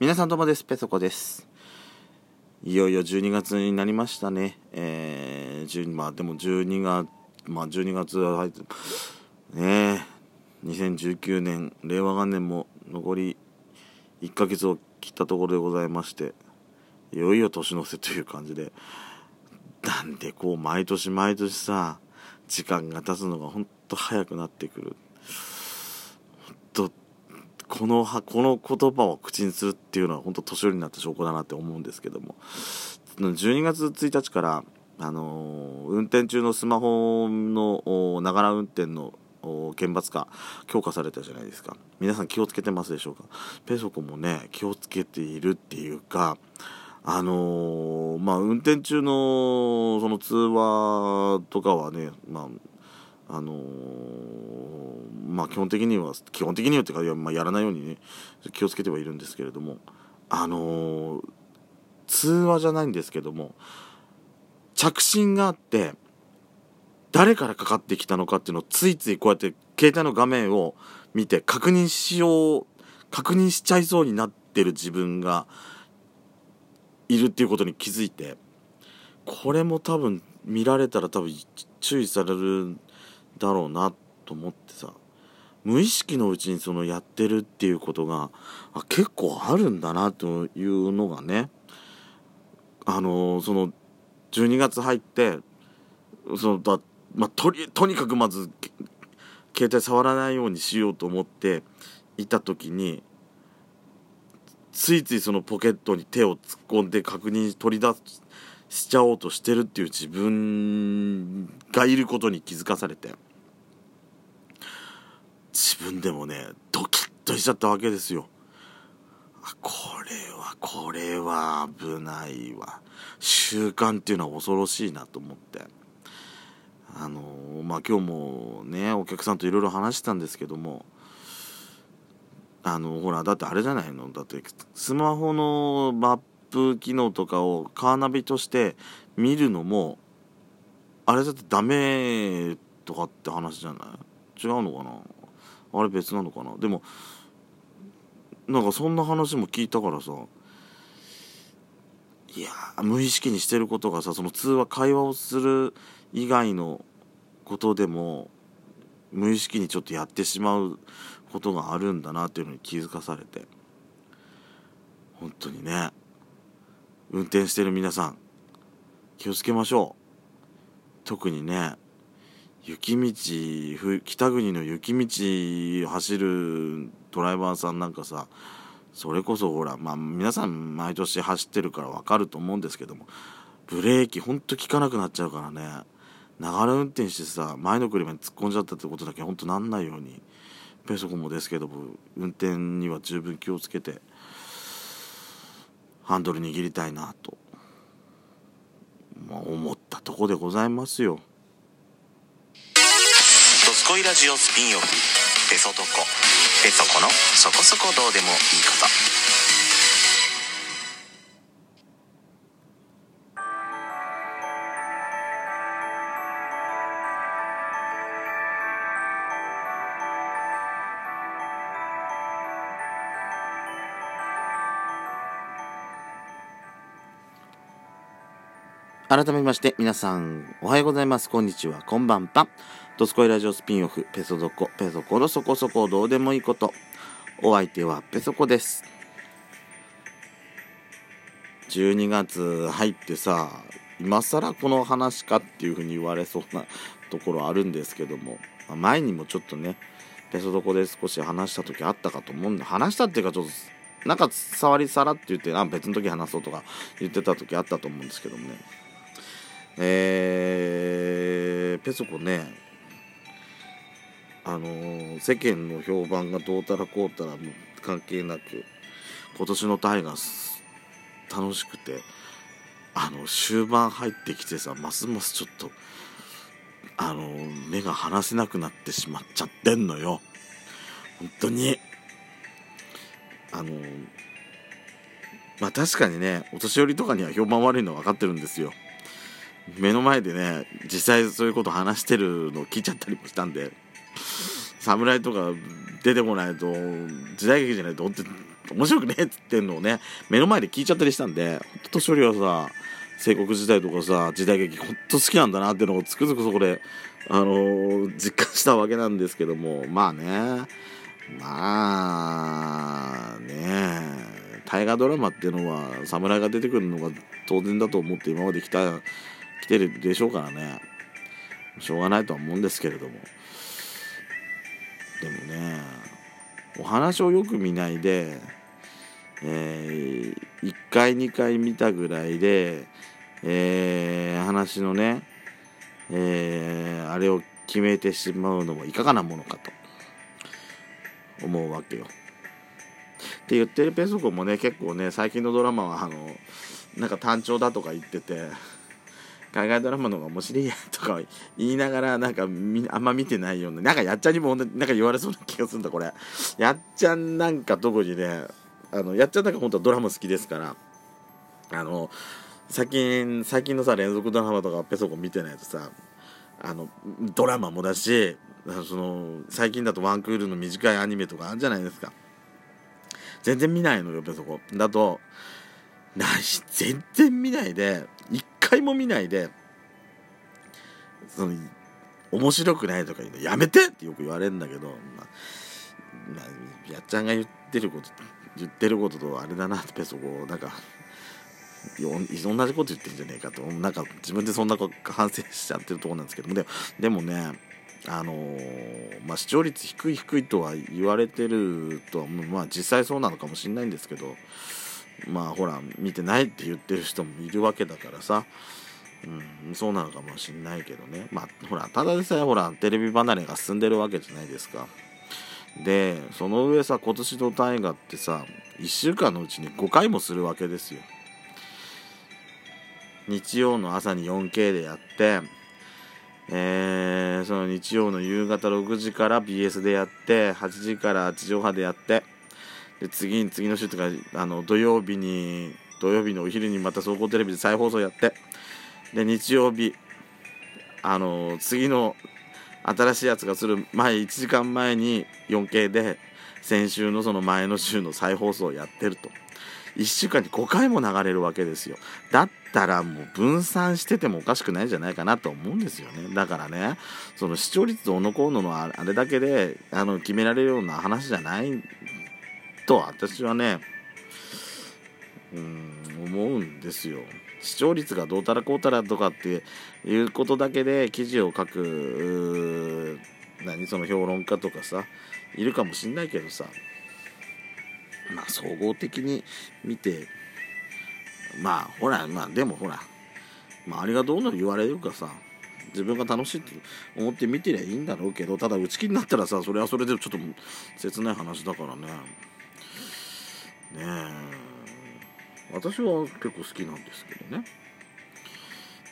皆さんどうもです。ペソコです。いよいよ12月になりましたね。えー、まあでも12月、まあ12月は、ねえ、2019年、令和元年も残り1ヶ月を切ったところでございまして、いよいよ年の瀬という感じで、なんでこう毎年毎年さ、時間が経つのがほんと早くなってくる。ほんとこのはこの言葉を口にするっていうのは本当年寄りになった証拠だなって思うんですけども。12月1日からあの運転中のスマホのながら運転の厳罰化強化されたじゃないですか。皆さん気をつけてますでしょうか？ペソコもね気をつけているっていうかあのー、まあ運転中のその通話とかはねまああのーまあ基本的には基本的にはっていうか、まあ、やらないようにね気をつけてはいるんですけれどもあのー、通話じゃないんですけども着信があって誰からかかってきたのかっていうのをついついこうやって携帯の画面を見て確認しよう確認しちゃいそうになってる自分がいるっていうことに気づいてこれも多分見られたら多分注意されるだろうなと思ってさ無意識のうちにそのやってるっていうことがあ結構あるんだなというのがねあのその12月入ってそのだ、まあ、とりとにかくまず携帯触らないようにしようと思っていた時についついそのポケットに手を突っ込んで確認取り出しちゃおうとしてるっていう自分がいることに気づかされて。自分でもねドキッとしちゃったわけですよ。これはこれは危ないわ。習慣っていうのは恐ろしいなと思って。あのまあ今日もねお客さんといろいろ話したんですけどもあのほらだってあれじゃないの？だってスマホのマップ機能とかをカーナビとして見るのもあれだってダメとかって話じゃない？違うのかな？あれ別なのかな？でもなんかそんな話も聞いたからさ。いや無意識にしてることがさその通話会話をする以外のことでも無意識にちょっとやってしまうことがあるんだなっていうのに気づかされて。本当にね。運転してる皆さん気をつけましょう。特にね雪道北国の雪道走るドライバーさんなんかさそれこそほらまあ皆さん毎年走ってるから分かると思うんですけどもブレーキほんと効かなくなっちゃうからねながら運転してさ前の車に突っ込んじゃったってことだけほんとなんないようにペソコもですけども運転には十分気をつけてハンドル握りたいなと、まあ、思ったとこでございますよ。スコイラジオスピンオフ「ペソドコ」ペソコのそこそこどうでもいいこと。改めまして皆さんおはようございます。こんにちは。こんばんぱドスコイラジオスピンオフ。ペソドコ。ペソコのそこそこどうでもいいこと。お相手はペソコです。12月入ってさ今更この話かっていうふうに言われそうなところあるんですけども、前にもちょっとねペソドコで少し話した時あったかと思うんで話したっていうかちょっとなんか触りさらって言ってあ別の時話そうとか言ってた時あったと思うんですけどもね。えー、ペソコねあのー、世間の評判がどうたらこうたらも関係なく今年のタイガース楽しくてあの終盤入ってきてさますますちょっとあのー、目が離せなくなってしまっちゃってんのよ。本当に。あのー、まあ確かにねお年寄りとかには評判悪いのは分かってるんですよ。目の前でね実際そういうこと話してるのを聞いちゃったりもしたんで侍とか出てこないと時代劇じゃないと面白くねえっつってんのをね目の前で聞いちゃったりしたんでほんと年寄りはさ戦国時代とかさ時代劇ほんと好きなんだなっていうのをつくづくそこで、あのー実感したわけなんですけどもまあねまあね大河ドラマっていうのは侍が出てくるのが当然だと思って今まで来た来てるでしょうからね。しょうがないとは思うんですけれども。でもねお話をよく見ないで、えー、1回2回見たぐらいで、えー話のね、えーあれを決めてしまうのもいかがなものかと。思うわけよ。って言ってるペソコもね結構ね最近のドラマはあのなんか単調だとか言ってて。海外ドラマの方が面白いやとか言いながらなんかみあんま見てないようななんかやっちゃんにもなんか言われそうな気がするんだこれ。やっちゃんなんか特にねあのやっちゃんなんか本当はドラマ好きですからあの最近最近のさ連続ドラマとかペソコ見てないとさあのドラマもだしその最近だとワンクールの短いアニメとかあるじゃないですか。全然見ないのよペソコ。だとない全然見ないで一回も見ないでその面白くないとか言うのやめてってよく言われるんだけど、まあまあやっちゃんが言ってること言ってることとあれだなってペソコなんか同じこと言ってんじゃねえかとなんか自分でそんなこと反省しちゃってるとこなんですけどもででもねあのーまあ、視聴率低い低いとは言われてるとはまあ実際そうなのかもしれないんですけどまあほら見てないって言ってる人もいるわけだからさ、うん、そうなのかもしれないけどね。まあほらただでさえほらテレビ離れが進んでるわけじゃないですか。でその上さ今年の大河ってさ1週間のうちに5回もするわけですよ。日曜の朝に 4K でやってえーその日曜の夕方6時から BS でやって8時から地上波でやってで次に次の週とかあの土曜日に土曜日のお昼にまた総合テレビで再放送やって。で日曜日あの次の新しいやつがする前1時間前に 4K で先週のその前の週の再放送をやってると。1週間に5回も流れるわけですよ。だったらもう分散しててもおかしくないんじゃないかなと思うんですよね。だからねその視聴率どうのこうののああれだけであの決められるような話じゃないと私はねうん思うんですよ。視聴率がどうたらこうたらとかっていうことだけで記事を書く何その評論家とかさいるかもしんないけどさまあ総合的に見てまあほらまあでもほら周りがどうの言われるかさ自分が楽しいって思って見てりゃいいんだろうけどただ打ち切りになったらさそれはそれでちょっと切ない話だからね。ね私は結構好きなんですけどね。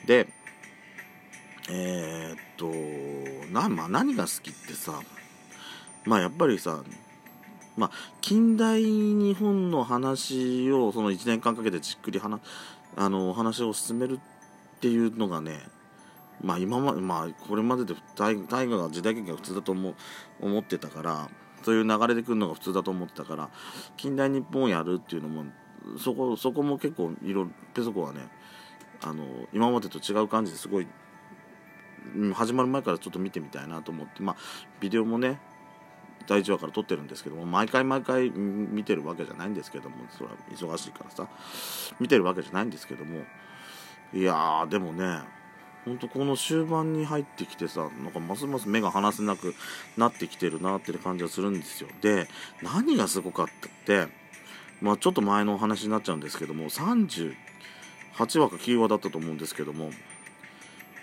でえー、っとな、まあ、何が好きってさまあやっぱりさまあ、近代日本の話をその1年間かけてじっくり話あのお話を進めるっていうのがねまあ今までまあこれまでで大河が時代劇が普通だと思思ってたからそういう流れで来るのが普通だと思ってたから近代日本をやるっていうのもそこそこも結構いろペソコはねあの今までと違う感じですごい、始まる前からちょっと見てみたいなと思ってまあビデオもね第1話から撮ってるんですけども毎回毎回見てるわけじゃないんですけどもそれは忙しいからさ見てるわけじゃないんですけどもいやーでもねほんとこの終盤に入ってきてさなんかますます目が離せなくなってきてるなっていう感じがするんですよ。で何がすごかったってまあちょっと前のお話になっちゃうんですけども38話か9話だったと思うんですけども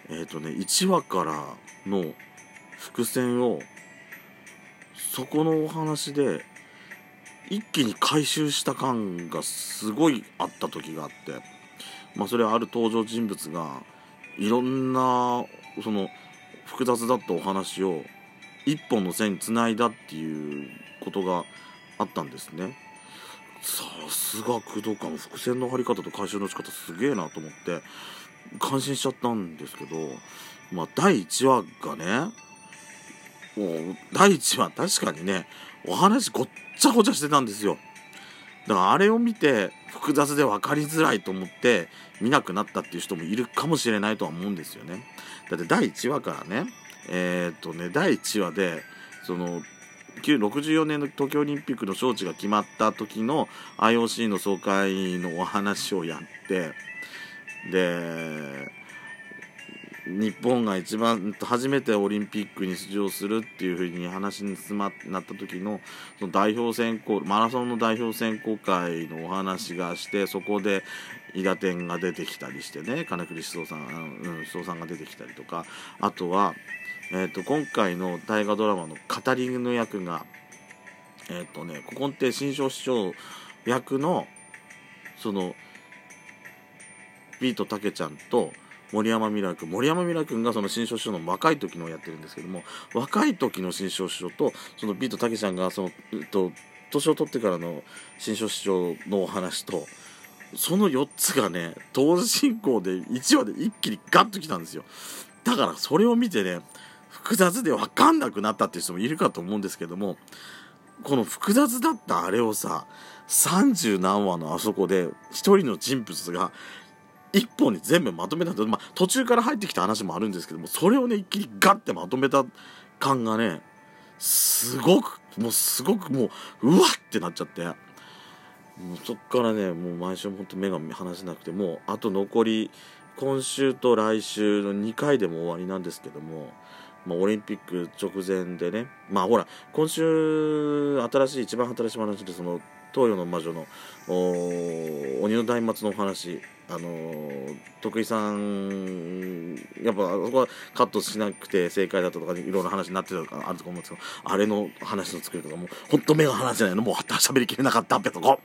えっ、ー、とね1話からの伏線をそこのお話で一気に回収した感がすごいあった時があってまあそれはある登場人物がいろんなその複雑だったお話を一本の線につないだっていうことがあったんですね。さすが工藤館伏線の張り方と回収の仕方すげえなと思って感心しちゃったんですけどまあ第1話がねもう第1話確かにねお話ごっちゃごちゃしてたんですよだからあれを見て複雑で分かりづらいと思って見なくなったっていう人もいるかもしれないとは思うんですよね。だって第1話からねえー、っとね第1話でその64年の東京オリンピックの招致が決まった時の IOC の総会のお話をやってで日本が一番初めてオリンピックに出場するっていうふうに話になった時のその代表選考マラソンの代表選考会のお話がしてそこで伊田天が出てきたりしてね金栗思想さん、うん、さんが出てきたりとかあとは、えーと、今回の大河ドラマの語りの役がえっ、ー、とね古今亭新庄市長役のそのビートたけちゃんと森山未来君。森山未来君がその新庄師匠の若い時のをやってるんですけども若い時の新庄師匠とそのビートたけちゃんがその、えっと、年を取ってからの新庄師匠のお話とその4つがね同時進行で1話で一気にガッときたんですよ。だからそれを見てね複雑で分かんなくなったっていう人もいるかと思うんですけどもこの複雑だったあれをさ30何話のあそこで一人の人物が一本に全部まとめたと、まあ、途中から入ってきた話もあるんですけどもそれをね一気にガッてまとめた感がねすごくもうすごくもううわってなっちゃって。もうそっからねもう毎週ほんと目が離せなくてもうあと残り今週と来週の2回でも終わりなんですけども、まあ、オリンピック直前でねまあほら今週新しい一番新しい話でその東洋の魔女の鬼の大末のお話あのー、徳井さんやっぱそこはカットしなくて正解だったとかいろんな話になってたとかあると思うんですけどあれの話の作り方もうほんと目が離せないのもうしゃべりきれなかったってとこ。